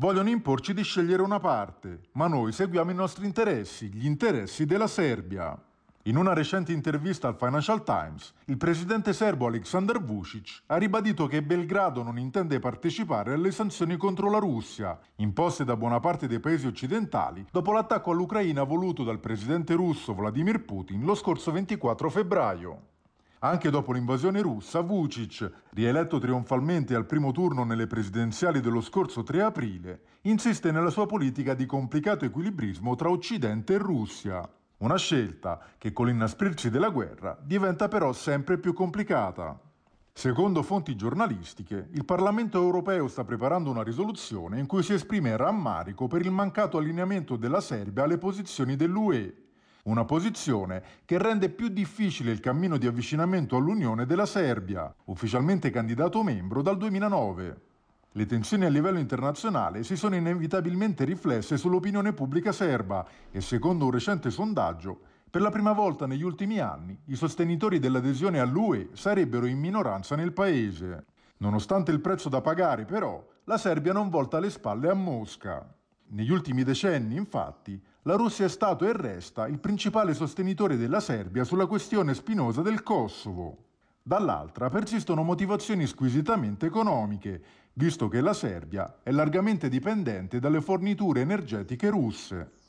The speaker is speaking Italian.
Vogliono imporci di scegliere una parte, ma noi seguiamo i nostri interessi, gli interessi della Serbia. In una recente intervista al Financial Times, il presidente serbo Aleksandar Vucic ha ribadito che Belgrado non intende partecipare alle sanzioni contro la Russia, imposte da buona parte dei paesi occidentali dopo l'attacco all'Ucraina voluto dal presidente russo Vladimir Putin lo scorso 24 febbraio. Anche dopo l'invasione russa, Vucic, rieletto trionfalmente al primo turno nelle presidenziali dello scorso 3 aprile, insiste nella sua politica di complicato equilibrismo tra Occidente e Russia. Una scelta che con l'inasprirsi della guerra diventa però sempre più complicata. Secondo fonti giornalistiche, il Parlamento europeo sta preparando una risoluzione in cui si esprime rammarico per il mancato allineamento della Serbia alle posizioni dell'UE una posizione che rende più difficile il cammino di avvicinamento all'Unione della Serbia, ufficialmente candidato membro dal 2009. Le tensioni a livello internazionale si sono inevitabilmente riflesse sull'opinione pubblica serba e secondo un recente sondaggio, per la prima volta negli ultimi anni i sostenitori dell'adesione all'UE sarebbero in minoranza nel paese. Nonostante il prezzo da pagare, però, la Serbia non volta le spalle a Mosca. Negli ultimi decenni, infatti, la Russia è stato e resta il principale sostenitore della Serbia sulla questione spinosa del Kosovo. Dall'altra persistono motivazioni squisitamente economiche, visto che la Serbia è largamente dipendente dalle forniture energetiche russe.